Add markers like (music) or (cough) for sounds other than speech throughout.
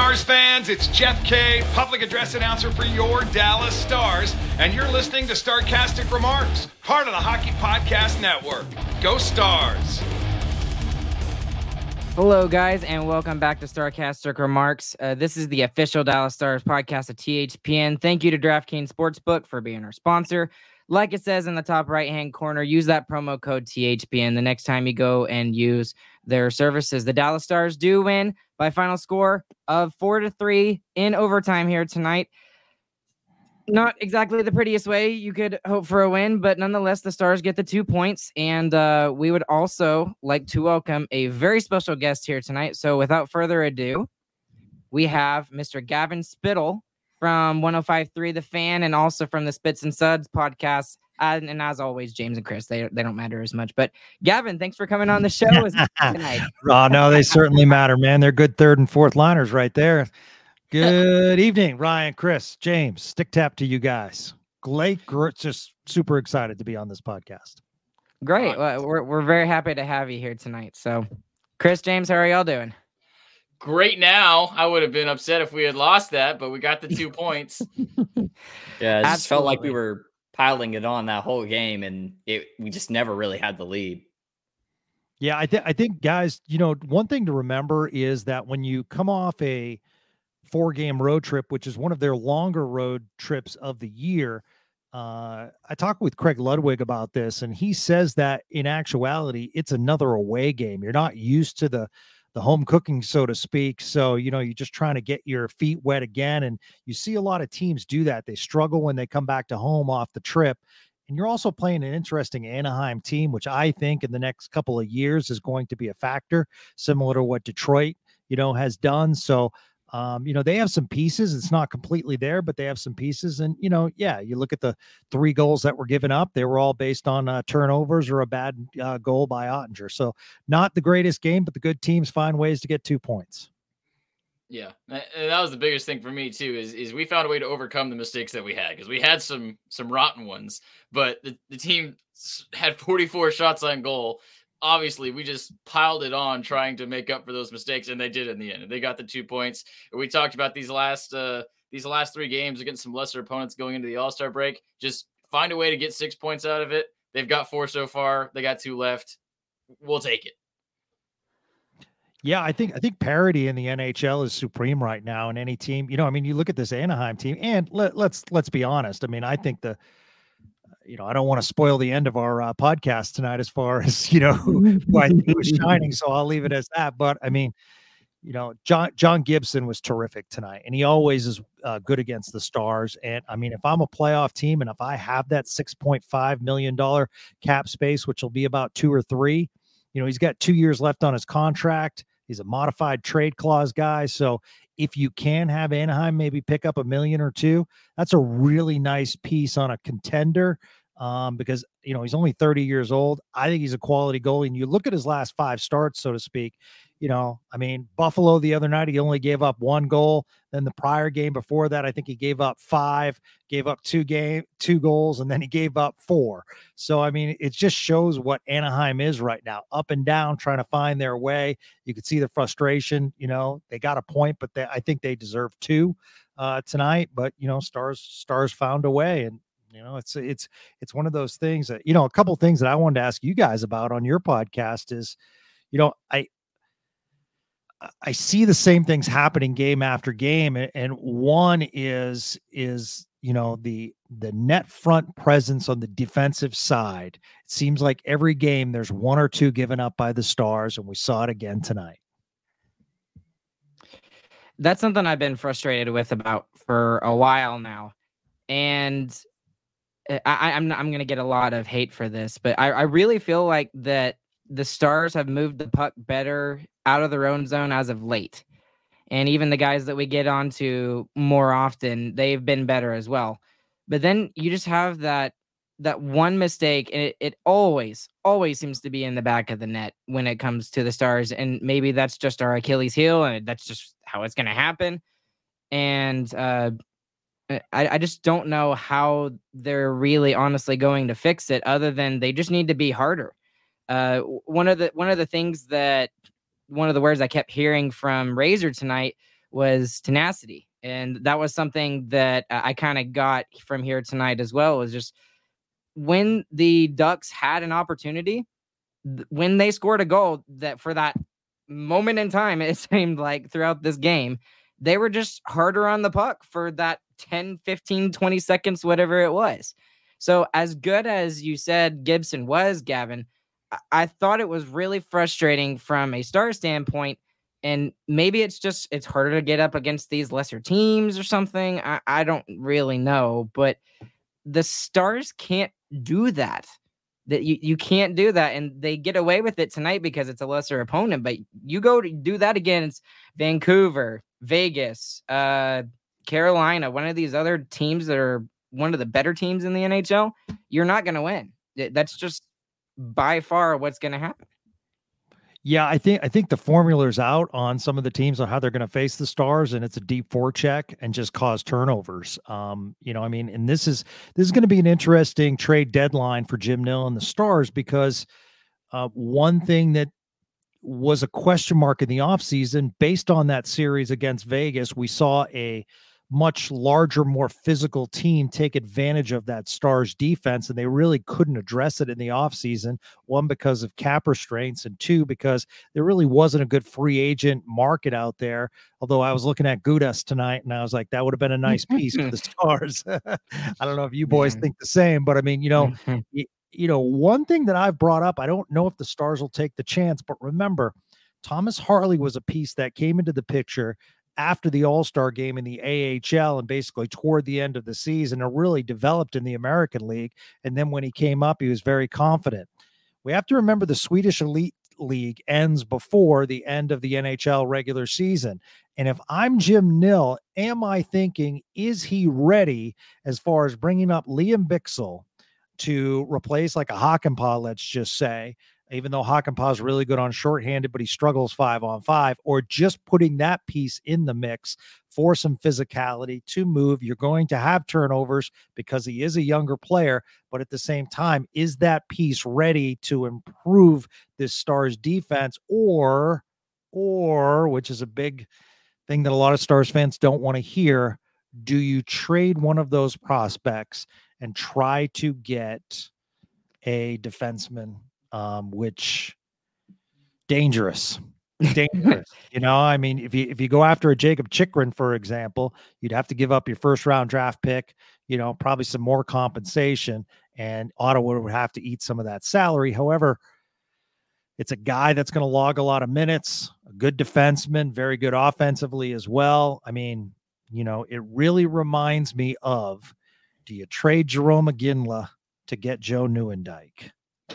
Stars fans, it's Jeff Kay, public address announcer for your Dallas Stars, and you're listening to Starcastic Remarks, part of the Hockey Podcast Network. Go Stars! Hello, guys, and welcome back to Starcastic Remarks. Uh, this is the official Dallas Stars podcast of THPN. Thank you to DraftKings Sportsbook for being our sponsor. Like it says in the top right hand corner, use that promo code THPN the next time you go and use their services. The Dallas Stars do win by final score of four to three in overtime here tonight. Not exactly the prettiest way you could hope for a win, but nonetheless, the Stars get the two points. And uh, we would also like to welcome a very special guest here tonight. So without further ado, we have Mr. Gavin Spittle from 1053 The Fan and also from the Spits and Suds podcast. And, and, as always, James and Chris, they, they don't matter as much. But Gavin, thanks for coming on the show (laughs) tonight. oh, no, they certainly matter, man. They're good third and fourth liners right there. Good (laughs) evening, Ryan, Chris, James. Stick tap to you guys. Great, just super excited to be on this podcast. Great. Well, we're, we're very happy to have you here tonight. So, Chris, James, how are y'all doing? Great now. I would have been upset if we had lost that, but we got the two points. (laughs) yeah, it just felt like we were piling it on that whole game, and it we just never really had the lead. Yeah, I think I think guys, you know, one thing to remember is that when you come off a four game road trip, which is one of their longer road trips of the year. Uh, I talked with Craig Ludwig about this, and he says that in actuality, it's another away game. You're not used to the the home cooking, so to speak. So, you know, you're just trying to get your feet wet again. And you see a lot of teams do that. They struggle when they come back to home off the trip. And you're also playing an interesting Anaheim team, which I think in the next couple of years is going to be a factor, similar to what Detroit, you know, has done. So um, you know, they have some pieces. It's not completely there, but they have some pieces. And, you know, yeah, you look at the three goals that were given up, they were all based on uh, turnovers or a bad uh, goal by Oettinger. So, not the greatest game, but the good teams find ways to get two points. Yeah, that was the biggest thing for me too. Is is we found a way to overcome the mistakes that we had because we had some some rotten ones, but the, the team had 44 shots on goal obviously we just piled it on trying to make up for those mistakes and they did in the end. They got the two points. We talked about these last uh these last three games against some lesser opponents going into the all-star break. Just find a way to get six points out of it. They've got four so far. They got two left. We'll take it. Yeah, I think I think parity in the NHL is supreme right now in any team. You know, I mean, you look at this Anaheim team, and let, let's let's be honest. I mean, I think the you know, I don't want to spoil the end of our uh, podcast tonight as far (laughs) as, you know, who, (laughs) who I think was shining. So I'll leave it as that. But I mean, you know, John John Gibson was terrific tonight, and he always is uh, good against the Stars. And I mean, if I'm a playoff team, and if I have that six point five million dollar cap space, which will be about two or three, you know, he's got two years left on his contract. He's a modified trade clause guy, so if you can have Anaheim maybe pick up a million or two, that's a really nice piece on a contender um, because you know he's only 30 years old. I think he's a quality goalie. And you look at his last five starts, so to speak. You know, I mean, Buffalo the other night he only gave up one goal. Then the prior game before that, I think he gave up five, gave up two game, two goals, and then he gave up four. So I mean, it just shows what Anaheim is right now, up and down, trying to find their way. You could see the frustration. You know, they got a point, but they, I think they deserve two uh, tonight. But you know, stars stars found a way, and you know, it's it's it's one of those things that you know. A couple things that I wanted to ask you guys about on your podcast is, you know, I I see the same things happening game after game, and one is is you know the the net front presence on the defensive side. It seems like every game there's one or two given up by the Stars, and we saw it again tonight. That's something I've been frustrated with about for a while now, and I, I'm I'm gonna get a lot of hate for this, but I, I really feel like that the Stars have moved the puck better out of their own zone as of late. And even the guys that we get onto more often, they've been better as well. But then you just have that that one mistake, and it, it always, always seems to be in the back of the net when it comes to the stars. And maybe that's just our Achilles heel, and that's just how it's gonna happen. And uh I, I just don't know how they're really honestly going to fix it other than they just need to be harder. Uh, one of the one of the things that one of the words I kept hearing from Razor tonight was tenacity, and that was something that I kind of got from here tonight as well. Was just when the Ducks had an opportunity, when they scored a goal, that for that moment in time, (laughs) it seemed like throughout this game, they were just harder on the puck for that 10, 15, 20 seconds, whatever it was. So, as good as you said Gibson was, Gavin, I thought it was really frustrating from a star standpoint. And maybe it's just it's harder to get up against these lesser teams or something. I, I don't really know, but the stars can't do that. That you, you can't do that. And they get away with it tonight because it's a lesser opponent. But you go to do that against Vancouver, Vegas, uh, Carolina, one of these other teams that are one of the better teams in the NHL, you're not going to win. That's just by far what's going to happen. Yeah, I think I think the formula's out on some of the teams on how they're going to face the Stars, and it's a deep forecheck and just cause turnovers. Um, you know, I mean, and this is this is going to be an interesting trade deadline for Jim Nill and the Stars because uh, one thing that was a question mark in the offseason based on that series against Vegas, we saw a much larger, more physical team take advantage of that Stars defense, and they really couldn't address it in the offseason. One, because of cap restraints, and two, because there really wasn't a good free agent market out there. Although I was looking at Gudas tonight and I was like, that would have been a nice piece for the (laughs) Stars. (laughs) I don't know if you boys think the same, but I mean, you know, mm-hmm. you know, one thing that I've brought up, I don't know if the Stars will take the chance, but remember, Thomas Harley was a piece that came into the picture after the All Star game in the AHL and basically toward the end of the season and really developed in the American League. And then when he came up, he was very confident. We have to remember the Swedish Elite League ends before the end of the NHL regular season. And if I'm Jim Nill, am I thinking, is he ready as far as bringing up Lian Bichsel to replace like a Hakanpää, let's just say, even though is really good on shorthanded, but he struggles five on five, or just putting that piece in the mix for some physicality to move. You're going to have turnovers because he is a younger player, but at the same time, is that piece ready to improve this Stars defense or, or, which is a big thing that a lot of Stars fans don't want to hear, do you trade one of those prospects and try to get a defenseman um, which dangerous. dangerous. (laughs) you know, I mean, if you if you go after a Jakob Chychrun, for example, you'd have to give up your first round draft pick, you know, probably some more compensation, and Ottawa would have to eat some of that salary. However, it's a guy that's going to log a lot of minutes, a good defenseman, very good offensively as well. I mean, you know, it really reminds me of do you trade Jarome Iginla to get Joe Nieuwendyk?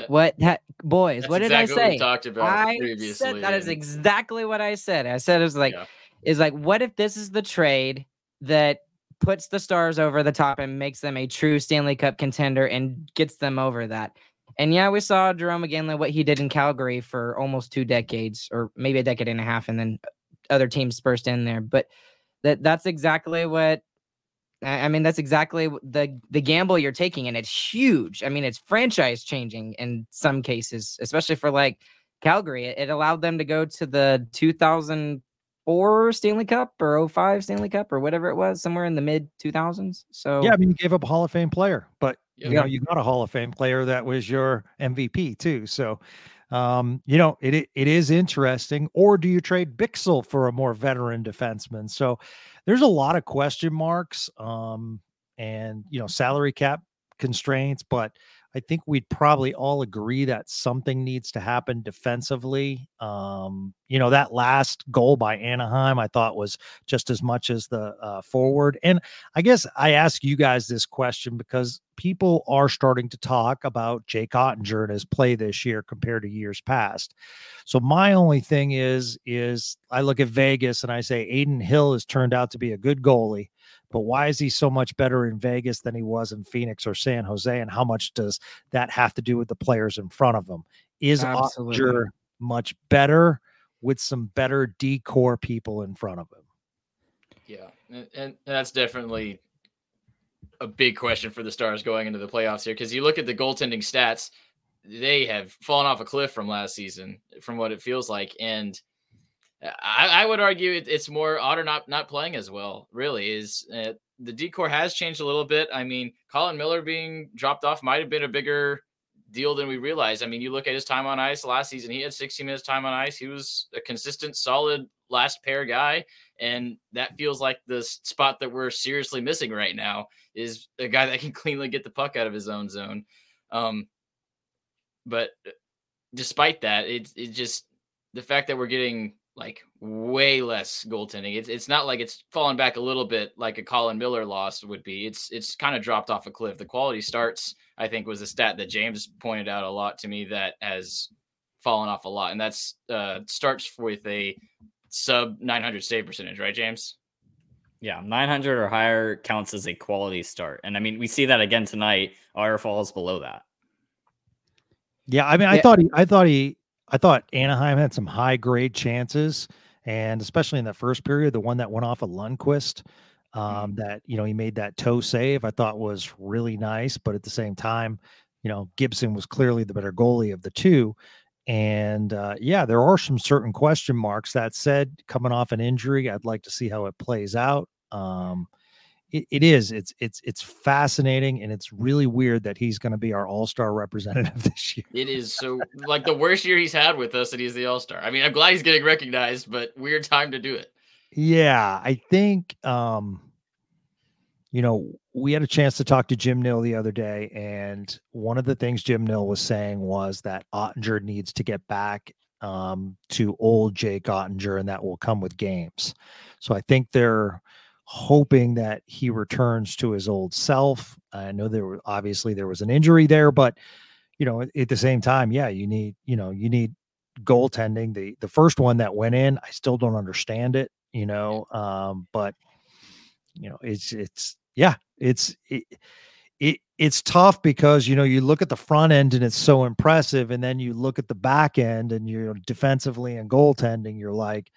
What that boys? That's what did exactly I say? we talked about I previously. said that is exactly what I said. I said it was like Yeah. is like what if this is the trade that puts the stars over the top and makes them a true Stanley Cup contender and gets them over that. And yeah, we saw Jarome Iginla what he did in Calgary for almost two decades, or maybe a decade and a half, and then other teams burst in there. But that that's exactly what I mean. That's exactly the the gamble you're taking, and it's huge. I mean, it's franchise changing in some cases, especially for like Calgary. It, it allowed them to go to the 2004 Stanley Cup or 05 Stanley Cup or whatever it was, somewhere in the mid 2000s. So Yeah, I mean, you gave up a Hall of Fame player, but Yeah. you know, you got a Hall of Fame player that was your MVP too. So, um, you know, it it, is interesting. Or do you trade Bichsel for a more veteran defenseman? So, there's a lot of question marks, um, and you know, salary cap constraints, but I think we'd probably all agree that something needs to happen defensively. Um, you know, that last goal by Anaheim, I thought was just as much as the uh, forward. And I guess I ask you guys this question because people are starting to talk about Jake Oettinger and his play this year compared to years past. So my only thing is, is I look at Vegas and I say Adin Hill has turned out to be a good goalie, but why is he so much better in Vegas than he was in Phoenix or San Jose? And how much does that have to do with the players in front of him? Is Absolutely. Much better with some better D corps people in front of him? Yeah, and, and that's definitely a big question for the Stars going into the playoffs here because you look at the goaltending stats, they have fallen off a cliff from last season, from what it feels like, and I, I would argue it, it's more Otter not not playing as well. Really, is uh, the D corps has changed a little bit. I mean, Colin Miller being dropped off might have been a bigger deal than we realized. I mean, you look at his time on ice last season; he had 60 minutes time on ice. He was a consistent, solid last pair guy, and that feels like the spot that we're seriously missing right now is a guy that can (laughs) cleanly get the puck out of his own zone. Um, but uh, despite that, it's it just the fact that we're getting like way less goaltending. It's it's not like it's fallen back a little bit like a Colin Miller loss would be. It's it's kind of dropped off a cliff. The quality starts, I think, was a stat that James pointed out a lot to me that has fallen off a lot, and that's uh, starts with a sub 900 save percentage, right, James? Yeah, 900 or higher counts as a quality start. And I mean, we see that again tonight. R falls below that. Yeah, I mean, I yeah. thought he, I thought he, I thought Anaheim had some high grade chances, and especially in the first period, the one that went off of Lundkvist, um, mm-hmm. that you know he made that toe save, I thought was really nice. But at the same time, you know, Gibson was clearly the better goalie of the two, and uh, yeah, there are some certain question marks. That said, coming off an injury, I'd like to see how it plays out. Um, it, it is. It's it's it's fascinating, and it's really weird that he's going to be our All Star representative (laughs) this year. It is so like the worst year he's had with us, and he's the All Star. I mean, I'm glad he's getting recognized, but weird time to do it. Yeah, I think. um you know, we had a chance to talk to Jim Nill the other day, and one of the things Jim Nill was saying was that Oettinger needs to get back um, to old Jake Oettinger and that will come with games. So I think they're hoping that he returns to his old self. I know there were obviously there was an injury there, but you know, at the same time, yeah, you need you know you need goaltending. The the first one that went in, I still don't understand it. You know, um, but you know, it's it's yeah, it's it, it it's tough because you know you look at the front end and it's so impressive, and then you look at the back end and you're defensively and goaltending, you're like,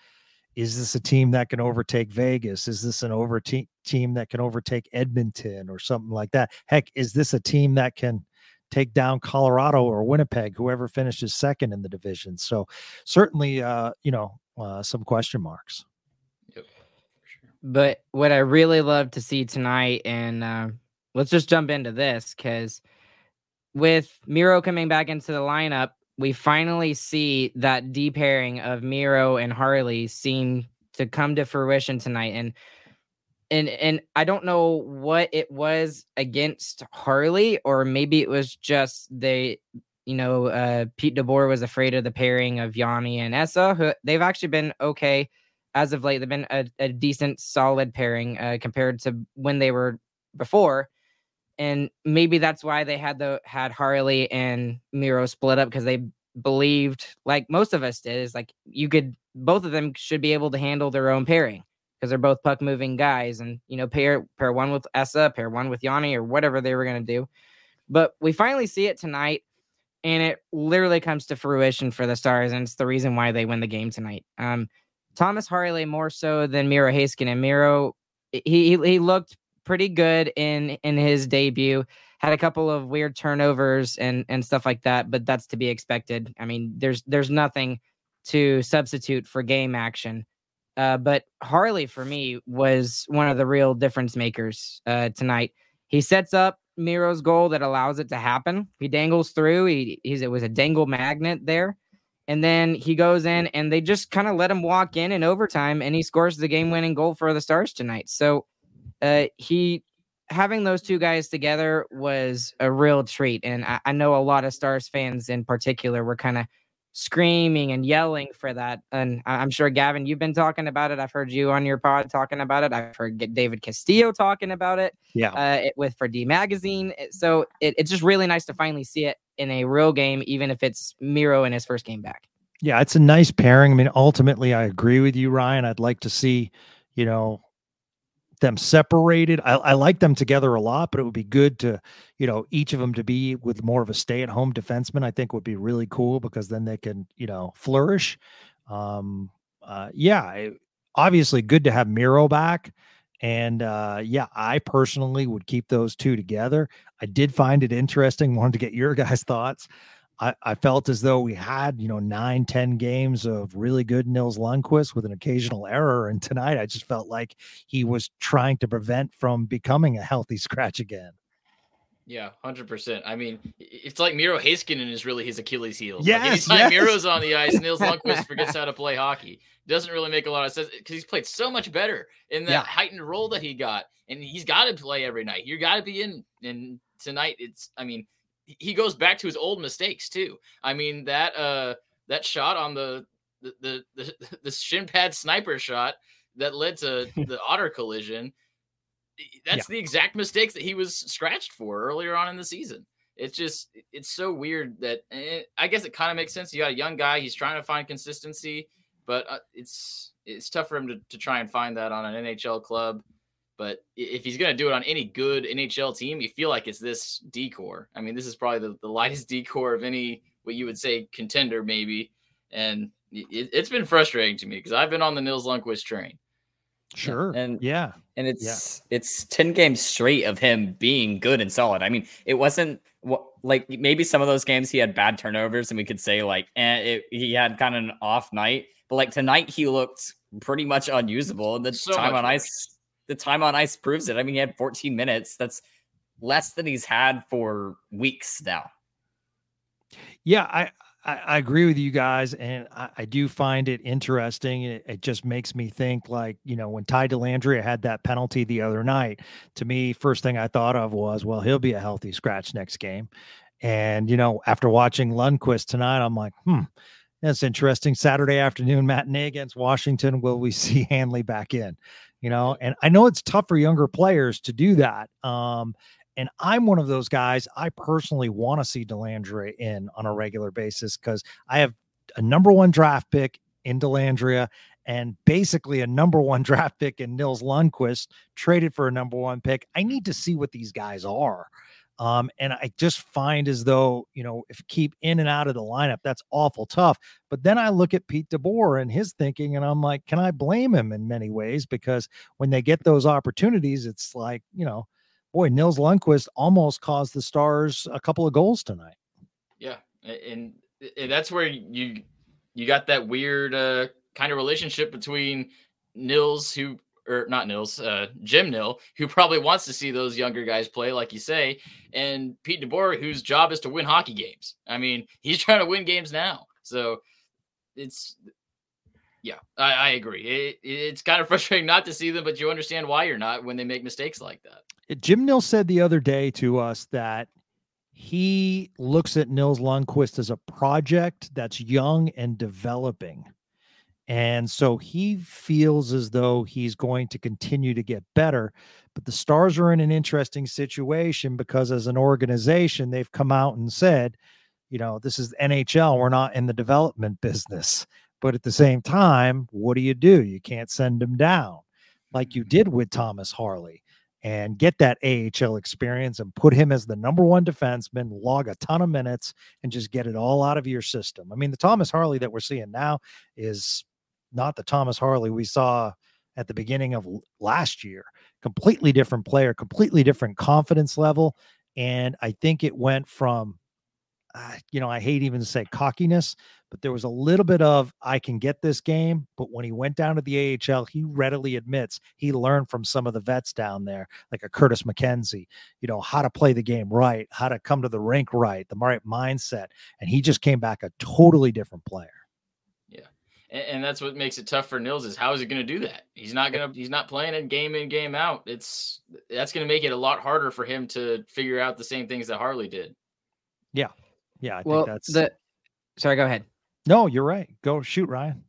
is this a team that can overtake Vegas? Is this an over te- team that can overtake Edmonton or something like that? Heck, is this a team that can take down Colorado or Winnipeg, whoever finishes second in the division? So certainly, uh, you know, uh, some question marks. But what I really love to see tonight, and uh, let's just jump into this because with Miro coming back into the lineup, we finally see that deep pairing of Miro and Harley seem to come to fruition tonight. And and and I don't know what it was against Harley, or maybe it was just they, you know, uh, Pete DeBoer was afraid of the pairing of Jani and Esa, who they've actually been okay as of late, they've been a, a decent, solid pairing uh, compared to when they were before. And maybe that's why they had the had Harley and Miro split up because they believed, like most of us did, is like you could both of them should be able to handle their own pairing because they're both puck moving guys, and you know pair pair one with Esa, pair one with Jani, or whatever they were gonna do. But we finally see it tonight, and it literally comes to fruition for the Stars, and it's the reason why they win the game tonight. Um, Thomas Harley more so than Miro Heiskanen. Miro, he he looked pretty good in in his debut. Had a couple of weird turnovers and and stuff like that, but that's to be expected. I mean, there's there's nothing to substitute for game action. Uh, but Harley for me was one of the real difference makers uh, tonight. He sets up Miro's goal that allows it to happen. He dangles through. He he's it was a dangle magnet there and then he goes in and they just kind of let him walk in in overtime and he scores the game winning goal for the Stars tonight. So uh, he having those two guys together was a real treat. And I, I know a lot of Stars fans in particular were kind of screaming and yelling for that. And I'm sure Gavin, you've been talking about it. I've heard you on your pod talking about it. I've heard David Castillo talking about it. Yeah, uh, it, with for D Magazine. So it, it's just really nice to finally see it in a real game, even if it's Miro in his first game back. Yeah, it's a nice pairing. I mean, ultimately, I agree with you, Ryan. I'd like to see, you know, them separated. I, I, like them together a lot, but it would be good to, you know, each of them to be with more of a stay-at-home defenseman. I think would be really cool because then they can, you know, flourish. Um, uh, yeah, obviously good to have Miro back. And uh, yeah, I personally would keep those two together. I did find it interesting. Wanted to get your (laughs) guys' thoughts I, I felt as though we had, you know, nine, ten games of really good Nils Lundkvist with an occasional error. And tonight I just felt like he was trying to prevent from becoming a healthy (laughs) scratch again. Yeah, hundred percent. I mean, it's like Miro Heiskanen is really his Achilles heel. Yeah, like anytime yes. Miro's on the ice, Nils Lundkvist (laughs) forgets how to play hockey. Doesn't really make a lot of sense because he's played so much better in that yeah. heightened role that he got, and he's got to play every night. You got to be in. And tonight, it's. I mean, he goes back to his old mistakes too. I mean that uh that shot on the the the, (laughs) the, the shin pad sniper shot that led to (laughs) the otter collision. That's yeah. the exact mistakes that he was scratched for earlier on in the season. It's just it's so weird that eh, I guess it kind of makes sense. You got a young guy; he's trying to find consistency, but uh, it's it's tough for him to, to try and find that on an NHL club. But if he's going to do it on any good NHL team, you feel like it's this D corps. I mean, this is probably the, the lightest (laughs) D corps of any what you would say contender, maybe. And it, has been frustrating to me because I've been on the Nils Lundkvist train. Sure. And yeah. And it's yeah. it's 10 games straight of him being good and solid. I mean, it wasn't like maybe some of those games he had bad turnovers and we could say like eh, it, he had kind of an off night, but like tonight he looked pretty much unusable and the so time on ice the time on ice proves it. I mean, he had 14 minutes. That's less than he's had for weeks now. Yeah, I I, I agree with you guys, and I, I do find it interesting. It, it, just makes me think, like you know, when Ty Dellandrea had that penalty the other night. To me, first thing I thought of was, well, he'll be a healthy scratch next game. And you know, after watching Lundkvist tonight, I'm like, hmm, that's interesting. Saturday afternoon matinee against Washington. Will we (laughs) see Hanley back in? You know and i know it's tough for younger players to do that um and i'm one of those guys i personally want to see Dellandrea in on a regular basis because i have a number one draft pick in Dellandrea and basically a number one (laughs) draft pick in Nils Lundkvist traded for a number one pick. I need to see what these guys are. Um, and I just find as though, you know, if keep in and out of the lineup, that's awful tough. But then I look at Pete DeBoer and his thinking, and I'm like, can I blame him in many ways? Because when they get those opportunities, it's like, you know, boy, Nils Lundkvist almost caused the Stars a couple of goals tonight. Yeah. And, and that's where you you got that weird uh, kind of relationship between Nils, who or not Nils, uh, Jim Nill, who probably wants to see those younger guys play, like you say, and Pete DeBoer, whose job is to win hockey games. I mean, (laughs) he's trying to win games now. So it's, yeah, I, I agree. It, it's kind of (laughs) frustrating not to see them, but you understand why you're not when they make mistakes like that. Jim Nill said the other day to us that he looks at Nils Lundkvist as a project that's young and developing. And so he feels as though he's going to continue to get better. But the Stars are in an interesting situation because, as an organization, they've come out and said, you know, this is NHL. We're not in the development business. But at the same time, what do you do? You can't send him down like you did with Thomas Harley and get that AHL experience and put him as the number one defenseman, log a ton of minutes, and just get it all out of your system. I mean, the Thomas Harley that we're seeing now is not the Thomas Harley we saw at the beginning of last year. Completely different player, completely different confidence level. And I think it went from, uh, you know, I hate even to say cockiness, but there was a little bit of, I can get this game. But when he went down to the AHL, he readily admits he learned from some of the vets down there, like a Curtis McKenzie, you know, how to play the game right, how to come to the rink right, the right mindset. And he just came back a totally different player and, and that's what makes it tough for Nils is how is he going to do that? He's not going to he's not playing it game in game out. It's that's going to make it a lot harder for him to figure out the same things that Harley did. Yeah, yeah. I well, the sorry, go ahead. No, you're right. Go shoot, Ryan.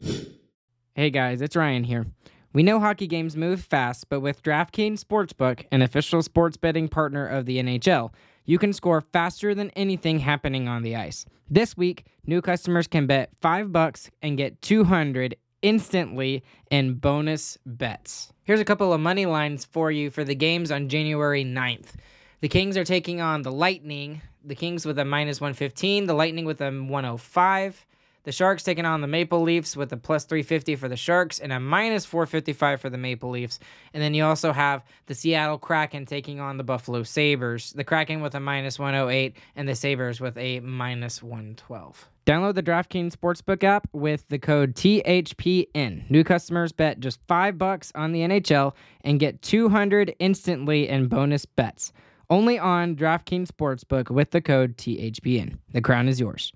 Hey guys, it's Ryan here. We know hockey games move fast, but with DraftKings Sportsbook, an official sports betting partner of the NHL, you can score faster than anything happening on the ice. This week, new customers can bet 5 bucks and get 200 instantly in bonus bets. Here's a couple of money lines for you for the games on January 9th. The Kings are taking on the Lightning, the Kings with a minus 115, the Lightning with a 105. The Sharks taking on the Maple Leafs with a plus 350 for the Sharks and a minus 455 for the Maple Leafs. And then you also have the Seattle Kraken taking on the Buffalo Sabres. The Kraken with a minus 108 and the Sabres with a minus 112. Download the DraftKings Sportsbook app with the code THPN. New customers bet just 5 bucks on the NHL and get 200 instantly in bonus bets. Only on DraftKings Sportsbook with the code THPN. The crown is yours.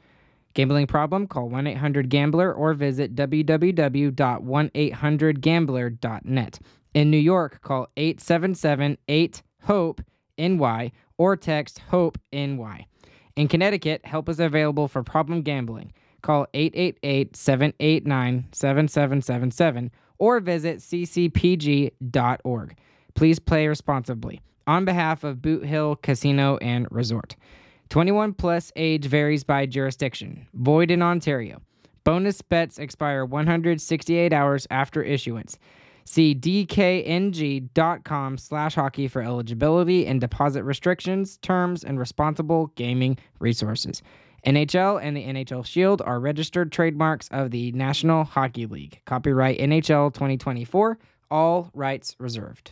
Gambling problem? Call 1 800 Gambler or visit www.1800Gambler.net. In New York, call 877 8 HOPE NY or text HOPE NY. In Connecticut, help is available for problem gambling. Call 888 789 7777 or visit ccpg.org. Please play responsibly. On behalf of Boot Hill Casino and Resort. 21 plus age varies by jurisdiction. Void in Ontario. Bonus bets expire 168 hours after issuance. See dkng.com slash hockey for eligibility and deposit restrictions, terms, and responsible gaming resources. NHL and the NHL Shield are registered trademarks of the National Hockey League. Copyright NHL 2024. All rights reserved.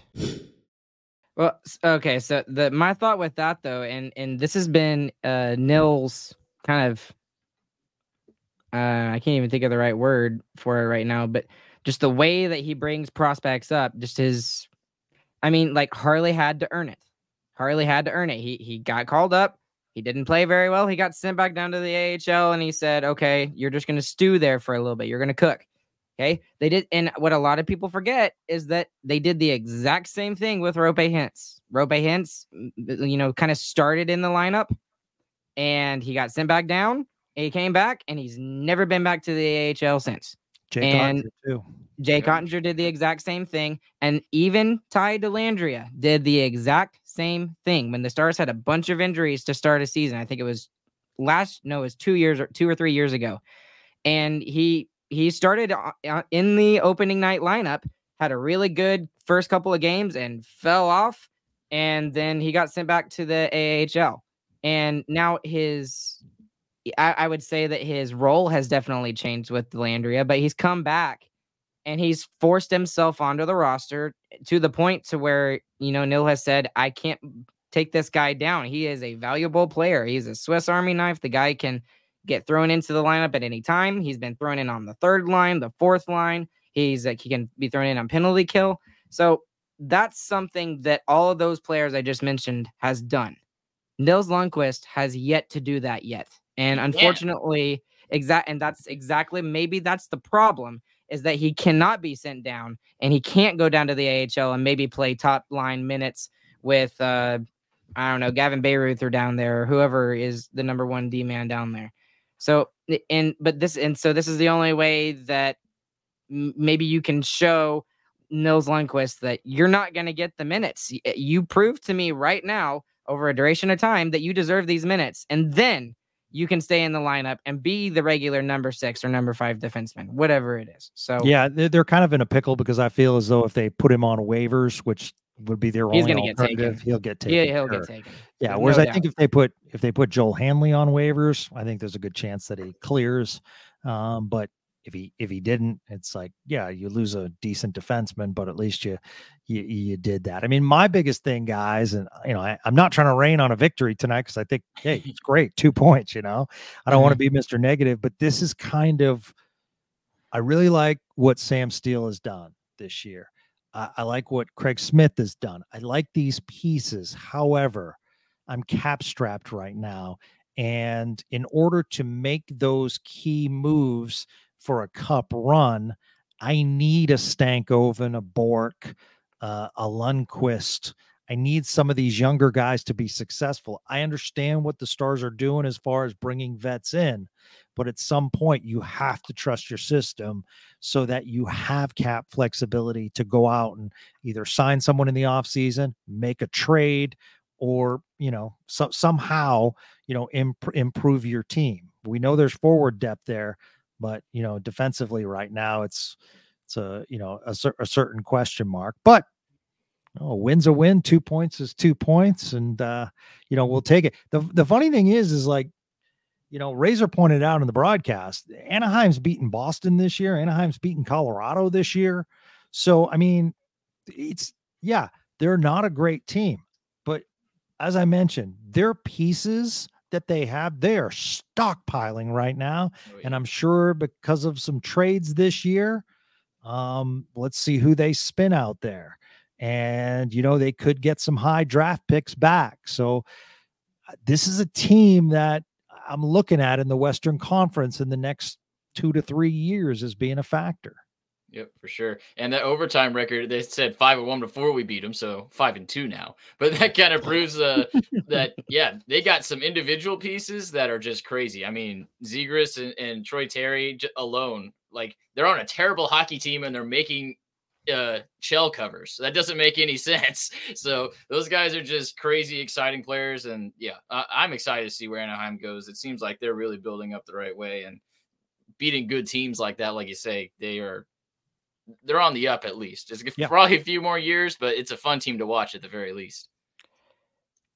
Well, okay. So the my thought with that though, and and this has been uh Nils kind of uh I can't even think of the right word for it right now, but just the way that he brings prospects up, just his I mean, like Harley had to earn it. Harley had to earn it. He he got called up. He didn't play very well. He got sent back down to the AHL and he said, "Okay, you're just going to stew there for a little bit. You're going to cook." Okay. They did. And what a lot of people forget is that they did the exact same thing with Roope Hintz. Roope Hintz, you know, kind of started in the lineup and he got sent back down. He came back and he's never been back to the AHL since. Jay And- Cottinger, too. Jay Yeah. Cottinger did the exact same thing. And even Ty Dellandrea did the exact same thing when the Stars had a bunch of injuries to start a season. I think it was last, no, it was two years or two or three years ago. And he he started o- o- in the opening night lineup, had a really good first couple of games and fell off. And then he got sent back to the AHL. And now his I, I would say that his role has definitely changed with Dellandrea, but he's come back and he's forced himself onto the roster to the point to where you know Nill has said, "I can't take this guy down. He is a valuable player. He's a Swiss Army knife. The guy can get thrown into the lineup at any time. He's been thrown in on the third line, the fourth line. He's like he can be thrown in on penalty kill. So that's something that all of those players I just mentioned has done. Nils Lundkvist has yet to do that yet. And unfortunately, exact and that's exactly maybe that's the problem is that he cannot be sent down and he can't go down to the AHL and maybe play top line minutes with uh I don't know, Gavin Bayreuther or down there or whoever is the number one D man down there. So and but this and so this is the only way that maybe you can show Nils Lundkvist that you're not going to get the minutes. Eh, you prove to me right now over a duration of time that you deserve these minutes, and then you can stay in the lineup and be the regular number six or number five defenseman, whatever it is. So Yeah, they're kind of in a pickle because I feel as though if they put him on waivers, which would be their He's only gonna get taken. alternative, he'll get taken. yeah, he'll sure. get taken. Yeah, whereas no I think if they put if they put Joel Hanley on waivers, I think there's a good chance that he clears. Um, but if he if he didn't, it's like yeah, you lose a decent defenseman, but at least you you you did that. I mean, my biggest thing, guys, and you know, I, I'm not trying to rain on a victory tonight because I think hey, it's (laughs) great, two points. You know, I don't want to be Mr. Negative, but this is kind of I really like what Sam Steele has done this year. I, I like what Craig Smith has done. I like these pieces. However, I'm cap strapped right now. And in order to make those key moves for a cup run, I need a Stankoven, a Bourque, uh, a Lundkvist. I need some of these younger guys to be successful. I understand what the Stars are doing as far as bringing vets in, but at some point you have to trust your system so that you have cap flexibility to go out and either sign someone in the offseason, make a trade, or you know so, somehow you know imp- improve your team. We know there's forward depth there, but you know defensively right now it's it's a you know a, cer- a certain question mark. But Oh, win's a win. Two points is two points, and uh, you know we'll take it. the The funny thing is, is like, you know, Razor pointed out in the broadcast, Anaheim's beaten Boston this year. Anaheim's beaten Colorado this year. So I mean, it's yeah, they're not a great team, but as I mentioned, their pieces that they have, they are stockpiling right now, oh, yeah. and I'm sure because of some trades this year. Um, let's see who they spin out there and you know they could get some high draft picks back. So uh, this is a team that I'm looking at in the Western Conference in the next two to three years as being a factor. Yep, for sure. And that overtime record, they said five and one before we beat them, so five and two now. (laughs) But that kind of proves uh, that yeah, they got some individual pieces that are just crazy. I mean, Zegras and, and Troy Terry alone, like they're on a terrible hockey team and they're making uh shell covers. That doesn't make any (laughs) sense. So those guys are just crazy exciting players, and yeah, uh, I'm excited to see where Anaheim goes. It seems like they're really building up the right way and beating good teams like that. Like you say, they are they're on the up at least. It's yeah. probably a few more years, but it's a fun team to watch at the very least.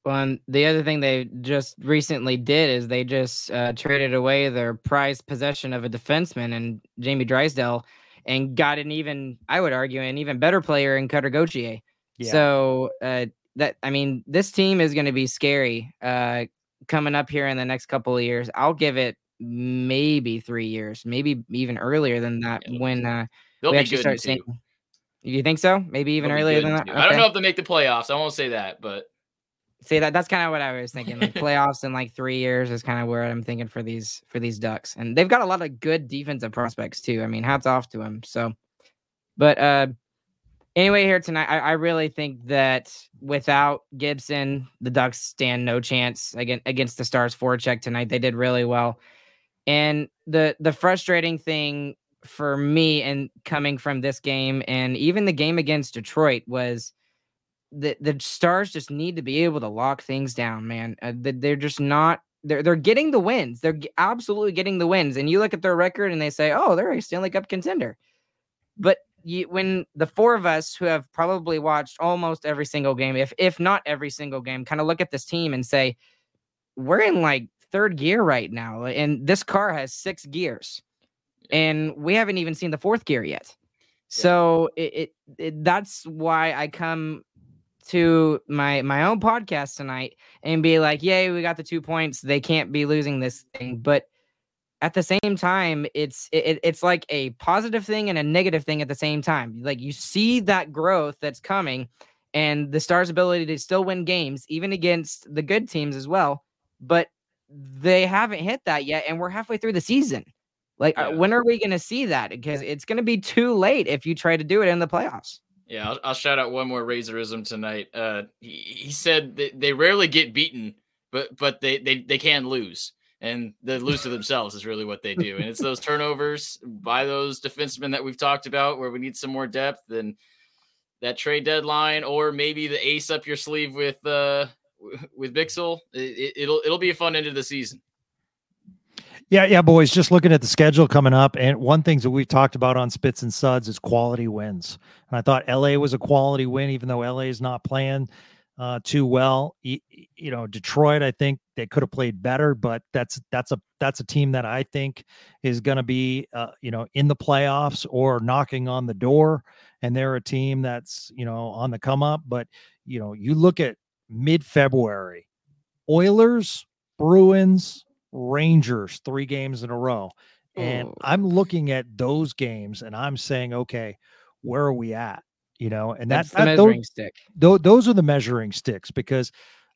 Well, and the other thing they just recently did is they just uh, traded away their prized possession of a defenseman and Jamie Drysdale and got an even, I would argue, an even better player in Cutter Gauthier. Yeah. So uh, that I mean, this team is going to be scary uh, coming up here in the next couple of years. I'll give it maybe three years, maybe even earlier than that yeah, when uh, we actually start seeing. You think so? Maybe even They'll earlier than that. Okay. I don't know if they make the playoffs. I won't say that, but See that that's kind of what I was thinking. Like (laughs) playoffs in like three years is kind of where I'm thinking for these for these Ducks, and they've got a lot of good defensive prospects too. I mean, hats off to them. So, but uh, anyway, here tonight, I, I really think that without Gibson, the Ducks stand no chance against against the Stars forecheck tonight. They did really well, and the the frustrating thing for me and coming from this game and even the game against Detroit was the the stars just need to be able to lock things down, man. Uh, they're just not. They're they're getting the wins. They're absolutely getting the wins. And you look at their record and they say, "Oh, they're a Stanley Cup contender." But you, when the four of us who have probably watched almost every single game, if if not every single game, kind of look at this team and say, "We're in like third gear right now, and this car has six gears, and we haven't even seen the fourth gear yet." So it, it, it, that's why I come to my my own podcast tonight and be like, "Yay, we got the two points. They can't be losing this thing." But at the same time, it's it, it's like a positive thing and a negative thing at the same time. Like you see that growth that's coming, and the Stars' ability to still win games, even against the good teams as well. But they haven't hit that yet, and we're halfway through the season. Like, uh, yeah. when are we going to see that? Because it's going to be too late if you try to do it in the playoffs. Yeah, I'll, I'll, shout out one more Razorism tonight. Uh, he, he said they, they rarely get beaten, but but they, they they can lose, and they lose to themselves is really what they do. And it's those turnovers by those defensemen that we've talked about, where we need some more depth and that trade deadline, or maybe the ace up your sleeve with uh with Bichsel. It, it'll it'll be a fun end of the season. Yeah, yeah, boys. Just looking at the schedule coming up, and one thing that we've talked about on Spits and Suds is quality wins. And I thought LA was a quality win, even though LA is not playing uh, too well. You, you know, Detroit, I think they could have played better, but that's that's a that's a team that I think is going to be uh, you know in the playoffs or knocking on the door. And they're a team that's you know on the come up. But you know, you look at mid February, Oilers, Bruins, Rangers three games in a row. And oh. I'm looking at those games and I'm saying, okay, where are we at? You know, and that's, that's the measuring those, stick. Those, those are the measuring sticks because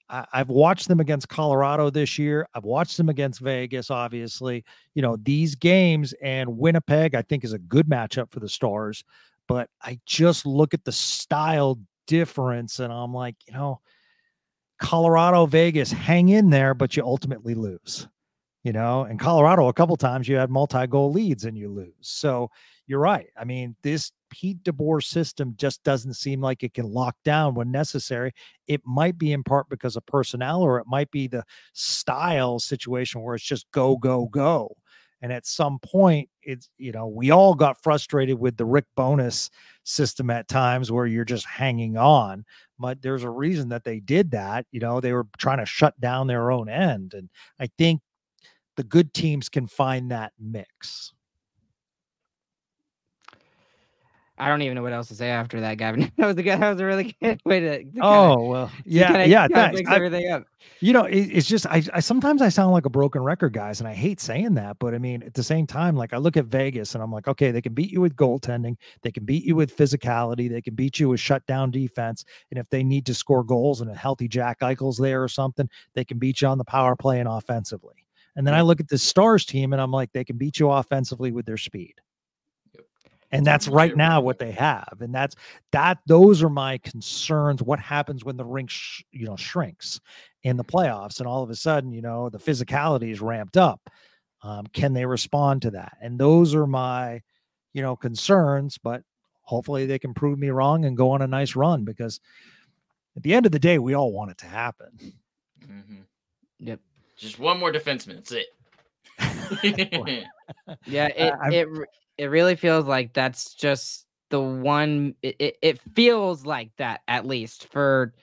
I, I've watched them against Colorado this year. I've watched them against Vegas, obviously. You know, these games and Winnipeg, I think, is a good matchup for the Stars. But I just look at the style difference and I'm like, you know, Colorado, Vegas, hang in there, but you ultimately lose you know, in Colorado, a couple times you had multi goal leads and you lose. So you're right. I mean, this Pete DeBoer system just doesn't seem like it can lock down when necessary. It might be in part because of personnel, or it might be the style situation where it's just go, go, go. And at some point, it's, you know, we all got frustrated with the Rick Bowness system at times where you're just hanging on. But there's a reason that they did that. You know, they were trying to shut down their own end. And I think the good teams can find that mix. I don't even know what else to say after that, Gavin. (laughs) that was a good. That was a really (laughs) good way to. to oh kinda, well, (laughs) yeah, kinda, yeah. Thanks. everything up. You know, it, it's just I, I sometimes I sound like a broken record, guys, and I hate saying that, but I mean at the same time, like I look at Vegas and I'm like, okay, they can beat you with goaltending, they can beat you with physicality, they can beat you with shutdown defense, and if they need to score goals and a healthy Jack Eichel's there or something, they can beat you on the power play and offensively. And then I look at the Stars team and I'm like, they can beat you offensively with their speed. And that's right now what they have and that's that those are my concerns what happens when the rink sh- you know shrinks in the playoffs and all of a sudden you know the physicality is ramped up. Um, can they respond to that? And those are my you know concerns but hopefully they can prove me wrong and go on a nice run because at the end of the day we all want it to happen. Mm-hmm. yep just one more defenseman that's it. (laughs) Yeah it, uh, it it really feels like that's just the one it, it feels like that at least for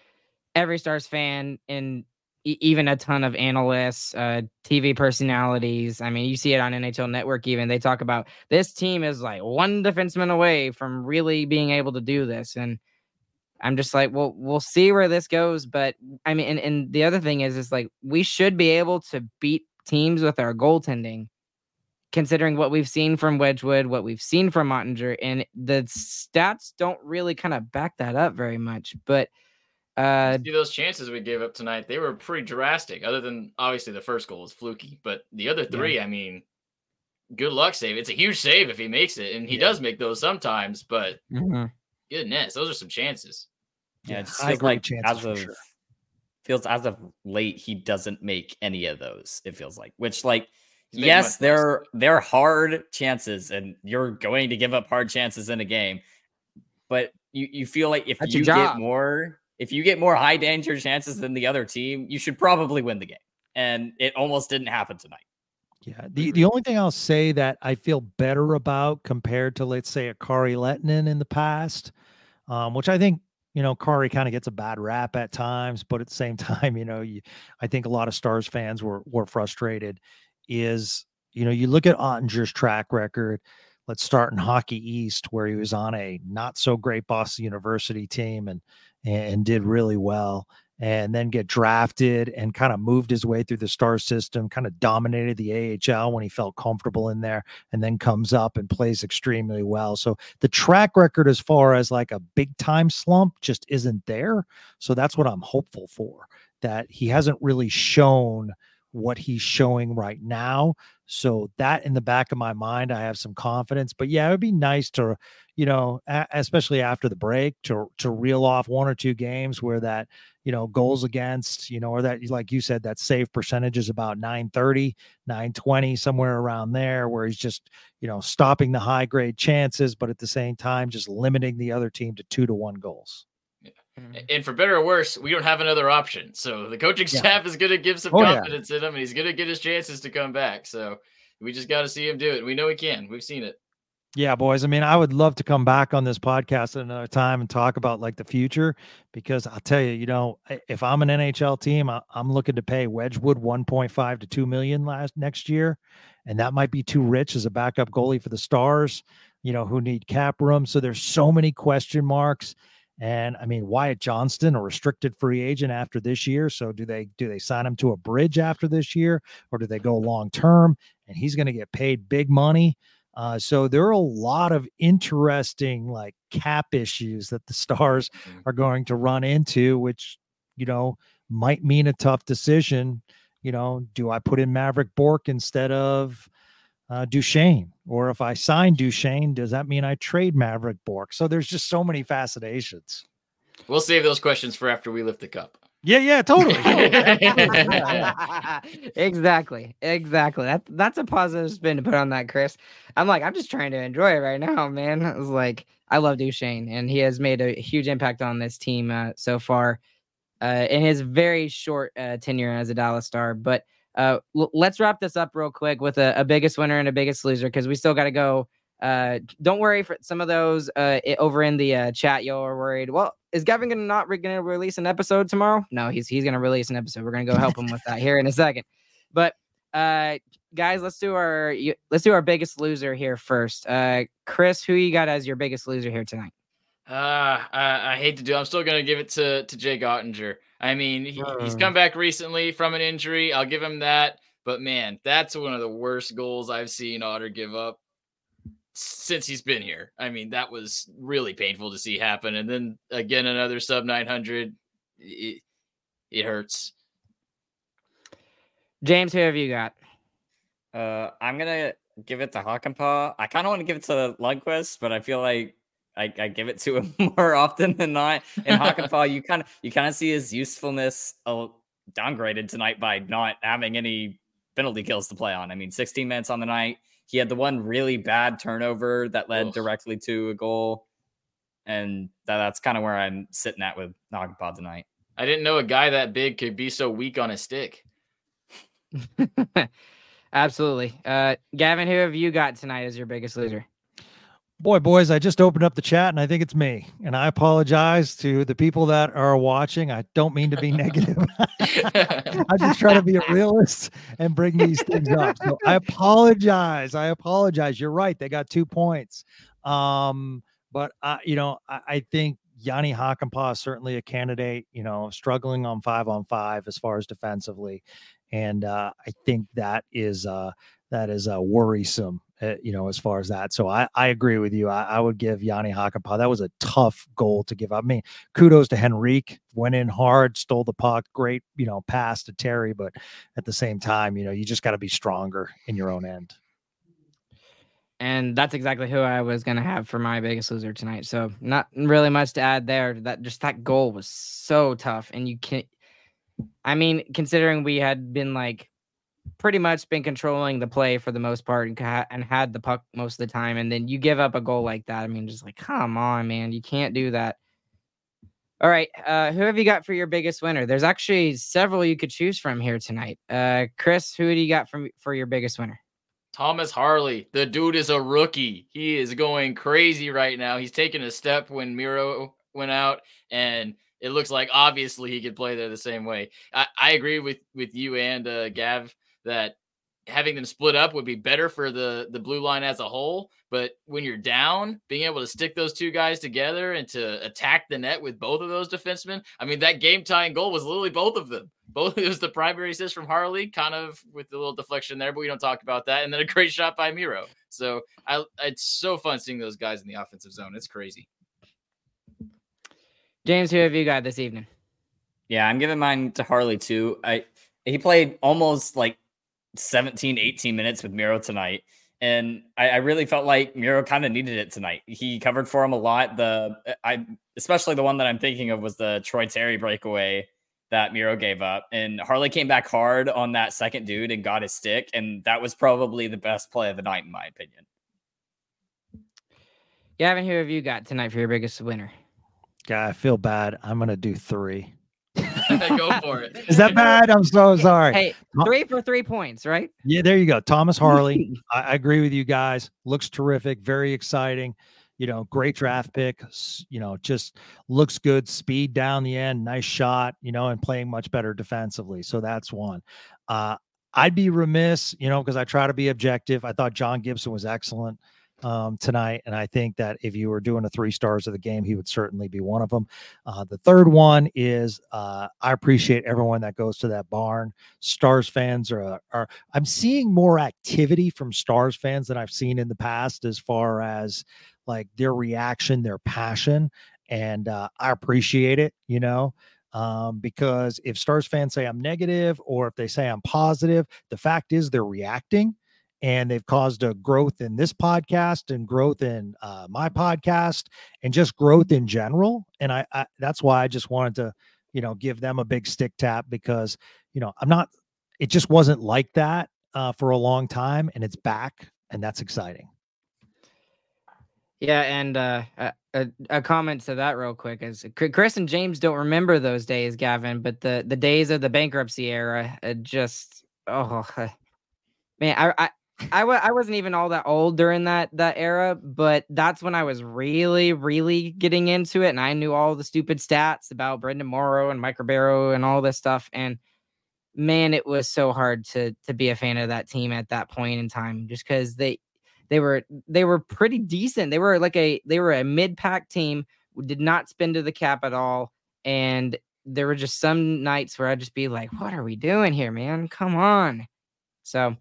every stars fan and even a ton of analysts uh, tv personalities. I mean you see it on nhl network even they talk about this team is like one defenseman away from really being able to do this and i'm just like well we'll see where this goes but i mean and, and the other thing is is like we should be able to beat teams with our goaltending considering what we've seen from Wedgewood, what we've seen from Oettinger, and the stats don't really kind of back that up very much. But uh, see those chances we gave up tonight, they were pretty drastic. Other than obviously the first goal was fluky, but the other three, yeah. I mean, good luck save. It's a huge save if he makes it, and he yeah. does make those sometimes. But mm-hmm. Goodness, those are some chances. Yeah, it feels like as of sure. feels as of late, he doesn't make any of those. It feels like, which like yes, they're they're hard chances, and you're going to give up hard chances in a game. But you, you feel like if That's you get more if you get more high danger chances than the other team, you should probably win the game. And it almost didn't happen tonight. Yeah. The the only thing I'll say that I feel better about compared to let's say a Kari Lehtonen in the past, um, which I think you know, Kari kind of gets a bad rap at times, but at the same (laughs) time, you know, you, I think a lot of Stars fans were were frustrated is, you know, you look at Oettinger's track record. Let's start in Hockey East, where he was on a not so great Boston University team and and did really well, and then get drafted and kind of moved his way through the star system, kind of dominated the AHL when he felt comfortable in there, and then comes up and plays extremely well. So the track record, as far as like a big time slump, just isn't there. So that's what I'm hopeful for. That he hasn't really shown what he's showing right now. So that in the back of my mind, I have some confidence. But yeah, it would be nice to, you know, especially after the break, to to reel off one or two games where that, you know, goals against, you know, or that like you said, that save percentage is about 930, 920, somewhere around there, where he's just, you know, stopping the high grade chances, but at the same time, just limiting the other team to two to one goals. Mm-hmm. And for better or worse, we don't have another option. So the coaching staff is going to give some oh, confidence yeah. in him, and he's going to get his chances to come back. So we just got to see him do it. We know he can. We've seen it. Yeah, boys. I mean, I would love to come back on this podcast at another time and talk about like the future because I'll tell you, you know, if I'm an NHL team, I, am looking to pay Wedgewood 1.5 to 2 million last next year, and that might be too rich as a backup goalie for the Stars, you know, who need cap room. So there's so many question marks. And I mean, Wyatt Johnston, a restricted free agent after this year. So do they do they sign him to a bridge after this year, or do they go long term? And he's going to get paid big money. Uh, so there are a lot of interesting like cap issues that the (laughs) Stars mm-hmm. are going to run into, which you know might mean a tough decision. You know, do I put in Mavrik Bourque instead of uh, Duchene? Or if I sign Duchene, does that mean I trade Mavrik Bourque? So there's just so many fascinations. We'll save those questions for after we lift the cup. Yeah, yeah, totally. (laughs) (laughs) exactly. Exactly. That that's a positive spin to put on that, Chris. I'm like, I'm just trying to enjoy it right now, man. I was like, I love Duchene, and he has made a huge impact on this team uh, so far uh, in his very short uh, tenure as a Dallas Star. But uh, l- let's wrap this up real quick with a, a biggest winner and a biggest loser because we still got to go. Uh, don't worry for some of those uh, over in the uh, chat. Y'all are worried. Well, is Gavin gonna not re- gonna release an episode tomorrow? No, he's he's gonna release an episode. We're gonna go help him with that here in a second. But uh, guys, let's do our let's do our biggest loser here first. Uh, Chris, who you got as your biggest loser here tonight? Uh, I, I hate to do. I'm still gonna give it to to Jake Oettinger. I mean, he, he's Mm. come back recently from an injury. I'll give him that. But man, that's one of the worst goals I've seen Otter give up since he's been here. I mean, that was really painful to see happen. And then again, another sub 900. It, it hurts. James, who have you got? Uh, I'm gonna give it to Hakanpää. I kind of want to give it to Lundkvist, but I feel like I, I give it to him (laughs) more often than not. And Hakanpää, you kind of you kind of see his usefulness uh, downgraded tonight by not having any penalty kills to play on. I mean, 16 minutes on the night. He had the one really bad turnover that led Ugh. directly to a goal, and that, that's kind of where I'm sitting at with Hakanpää tonight. I didn't know a guy that big could be so weak on a stick. (laughs) Absolutely. Uh, Gavin, who have you got tonight as your biggest loser? Boy, boys, I just opened up the chat and I think it's me. And I apologize to the people that are watching. I don't mean to be negative. (laughs) I just try to be a realist and bring these things up. So I apologize. I apologize. You're right. They got two points. Um, but I, you know, I, I think Jani Hakanpää is certainly a candidate, you know, struggling on five on five as far as defensively. And uh, I think that is uh that is uh worrisome uh, you know, as far as that. So I, I agree with you. I, I would give Jani Hakanpää. That was a tough goal to give up. I mean, kudos to Henrique. Went in hard, stole the puck. Great, you know, pass to Terry. But at the same time, you know, you just got to be stronger in your own end. And that's exactly who I was gonna have for my biggest loser tonight. So not really much to add there. That just that goal was so tough, and you can't. I mean, considering we had been like pretty much been controlling the play for the most part and, and had the puck most of the time, and then you give up a goal like that. I mean, just like come on, man, you can't do that. All right, uh, who have you got for your biggest winner? There's actually several you could choose from here tonight. Uh, Chris, who do you got from for your biggest winner? Thomas Harley, the dude is a rookie. He is going crazy right now. He's taking a step when Miro went out, and it looks like obviously he could play there the same way. I, I agree with with you and uh, Gav that having them split up would be better for the the blue line as a whole. But when you're down, being able to stick those two guys together and to attack the net with both of those defensemen, I mean that game tying goal was literally both of them. (laughs) Both it was the primary assist from Harley, kind of with a little deflection there, but we don't talk about that. And then a great shot by Miro. So I it's so fun seeing those guys in the offensive zone. It's crazy. James, who have you got this evening? Yeah, I'm giving mine to Harley too. I he played almost like 17, 18 minutes with Miro tonight. And I, I really felt like Miro kind of needed it tonight. He covered for him a lot. The I especially the one that I'm thinking of was the Troy Terry breakaway that Miro gave up. And Harley came back hard on that second dude and got his stick. And that was probably the best play of the night, in my opinion. Gavin, who have you got tonight for your biggest winner? Guy, I feel bad. I'm gonna do three. (laughs) Go for it. Is that bad? I'm so sorry. Hey, three for three points, right? Yeah, there you go. Thomas Harley. (laughs) I, I agree with you guys. Looks terrific. Very exciting. You know, great draft pick. You know, just looks good. Speed down the end. Nice shot. You know, and playing much better defensively. So that's one. Uh, I'd be remiss, you know, because I try to be objective. I thought John Gibson was excellent um, tonight, and I think that if you were doing a three stars of the game, he would certainly be one of them. Uh, the third one is uh, I appreciate everyone that goes to that barn. Stars fans are are I'm seeing more activity from Stars fans than I've seen in the past as far as like their reaction, their passion, and uh, I appreciate it. You know, um, because if Stars fans say I'm negative or if they say I'm positive, the fact is they're reacting. And they've caused a growth in this podcast and growth in uh, my podcast and just growth in general. And I, I that's why I just wanted to you know, give them a big stick tap because, you know, I'm not, it just wasn't like that uh, for a long time and it's back and that's exciting. Yeah, and uh, a, a comment to that real quick is Chris and James don't remember those days, Gavin, but the the days of the bankruptcy era, just oh (laughs) man, I I I w- I wasn't even all that old during that that era, but that's when I was really, really getting into it, and I knew all the stupid stats about Brendan Morrow and Mike Ribeiro and all this stuff. And man, it was so hard to to be a fan of that team at that point in time, just because they they were they were pretty decent. They were like a they were a mid pack team, did not spend to the cap at all, and there were just some nights where I'd just be like, "What are we doing here, man? Come on!" So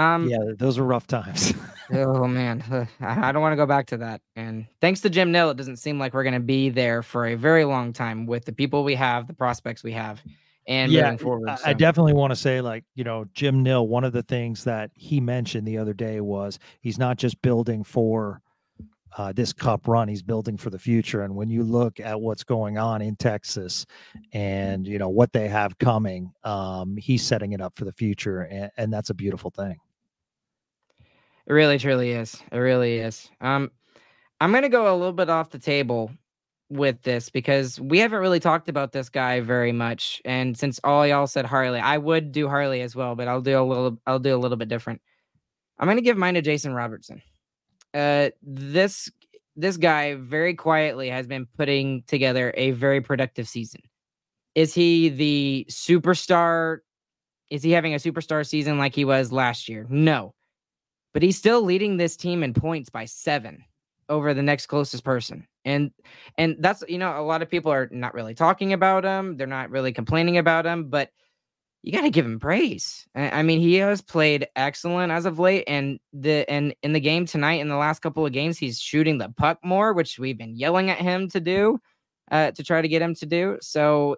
um, yeah, those were rough times. (laughs) oh man, I don't want to go back to that. And thanks to Jim Nill, it doesn't seem like we're going to be there for a very long time with the people we have, the prospects we have, and yeah, moving forward. So. I definitely want to say, like you know, Jim Nill. One of the things that he mentioned the other day was he's not just building for uh, this cup run he's building for the future and when you look at what's going on in texas and you know what they have coming um, he's setting it up for the future and, and that's a beautiful thing it really truly is it really is um, i'm going to go a little bit off the table with this because we haven't really talked about this guy very much and since all y'all said harley i would do harley as well but i'll do a little i'll do a little bit different i'm going to give mine to jason robertson uh, this this guy very quietly has been putting together a very productive season. Is he the superstar? Is he having a superstar season like he was last year? No. But he's still leading this team in points by 7 over the next closest person. And and that's you know a lot of people are not really talking about him. They're not really complaining about him, but you got to give him praise. I mean, he has played excellent as of late, and the and in the game tonight, in the last couple of games, he's shooting the puck more, which we've been yelling at him to do, uh, to try to get him to do. So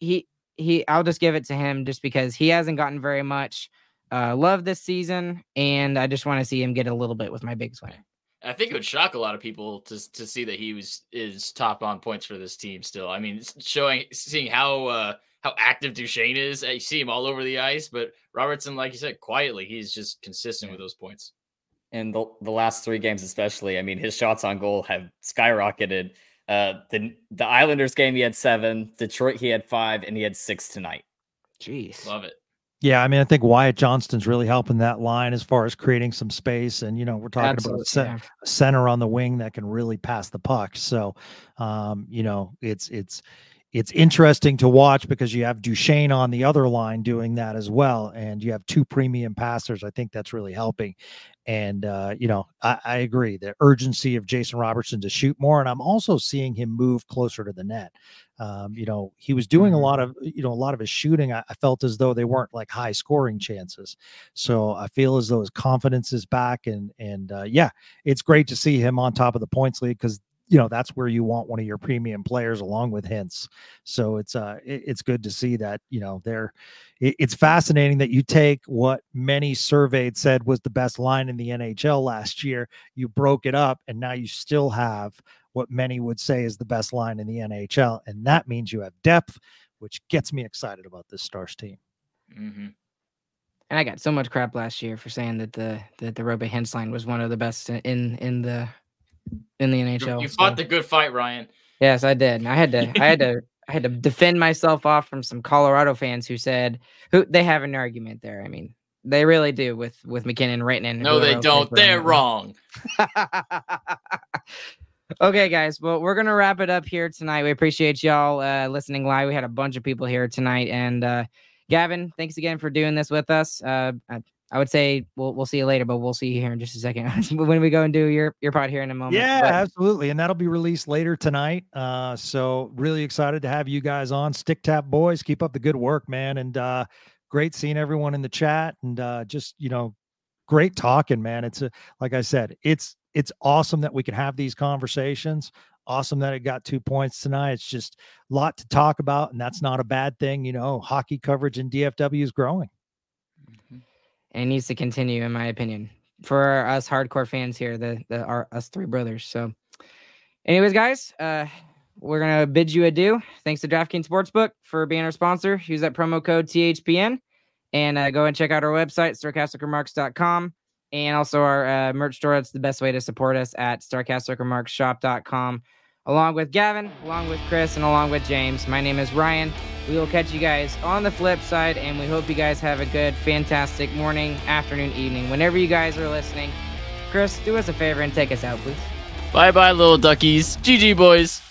he he, I'll just give it to him just because he hasn't gotten very much uh, love this season, and I just want to see him get a little bit with my big swing. I think it would shock a lot of people to to see that he was is top on points for this team still. I mean, showing seeing how. Uh, how active Duchene is. You see him all over the ice, but Robertson, like you said, quietly, he's just consistent with those points. And the, the last three games, especially, I mean, his shots on goal have skyrocketed. Uh, the the Islanders game, he had seven. Detroit, he had five, and he had six tonight. Jeez, love it. Yeah, I mean, I think Wyatt Johnston's really helping that line as far as creating some space, and you know, we're talking Absolutely, about a, yeah. a, center on the wing that can really pass the puck. So, um, you know, it's it's it's interesting to watch because you have Duchene on the other line doing that as well, and you have two premium passers. I think that's really helping. And uh, you know, I, I, agree the urgency of Jason Robertson to shoot more, and I'm also seeing him move closer to the net. Um, you know, he was doing a mm-hmm. lot of you know a lot of his shooting. I, I felt as though they weren't like high scoring chances. So I feel as though his confidence is back, and and uh, yeah, it's great to see him on top of the points league because you know that's where you want one of your premium players along with Hintz. So it's uh it, it's good to see that you know they're it, it's fascinating that you take what many surveyed said was the best line in the NHL last year, you broke it up, and now you still have what many would say is the best line in the NHL, and that means you have depth, which gets me excited about this Stars team. Mm-hmm. And I got so much crap last year for saying that the that the Roope Hintz line was one of the best in in the in the NHL. You, fought the good fight, Ryan. Yes, I did. I had to. I had to. (laughs) I had to defend myself off from some Colorado fans who said who they have an argument there. I mean, they really do with with MacKinnon, written in. No, they don't. They're wrong. (laughs) okay, guys. Well, we're gonna wrap it up here tonight. We appreciate y'all uh, listening live. We had a bunch of people here tonight, and uh, Gavin, thanks again for doing this with us. Uh, I would say we'll we'll see you later, but we'll see you here in just a second (laughs) when we go and do your your pod here in a moment. Yeah, but, absolutely, and that'll be released later tonight. Uh, so really excited to have you guys on. Stick Tap Boys, keep up the good work, man, and uh, great seeing everyone in the chat, and uh, just you know, great talking, man. It's a, like I said, it's it's awesome that we can have these conversations. Awesome that it got two points tonight. It's just a lot to talk about, and that's not a bad thing. You know, hockey coverage in DFW is growing and needs to continue, in my opinion, for us hardcore fans here, the the our us three brothers. So, anyways, guys, uh, we're gonna bid you adieu. Thanks to DraftKings Sportsbook for being our sponsor. Use that promo code THPN and uh, go and check out our website, starcasticremarks.com, and also our uh, merch store. That's the best way to support us at starcasticremarksshop.com. Along with Gavin, along with Chris, and along with James. My name is Ryan. We will catch you guys on the flip side, and we hope you guys have a good, fantastic morning, afternoon, evening, whenever you guys are listening. Chris, do us a favor and take us out, please. Bye bye, little duckies. GG, boys.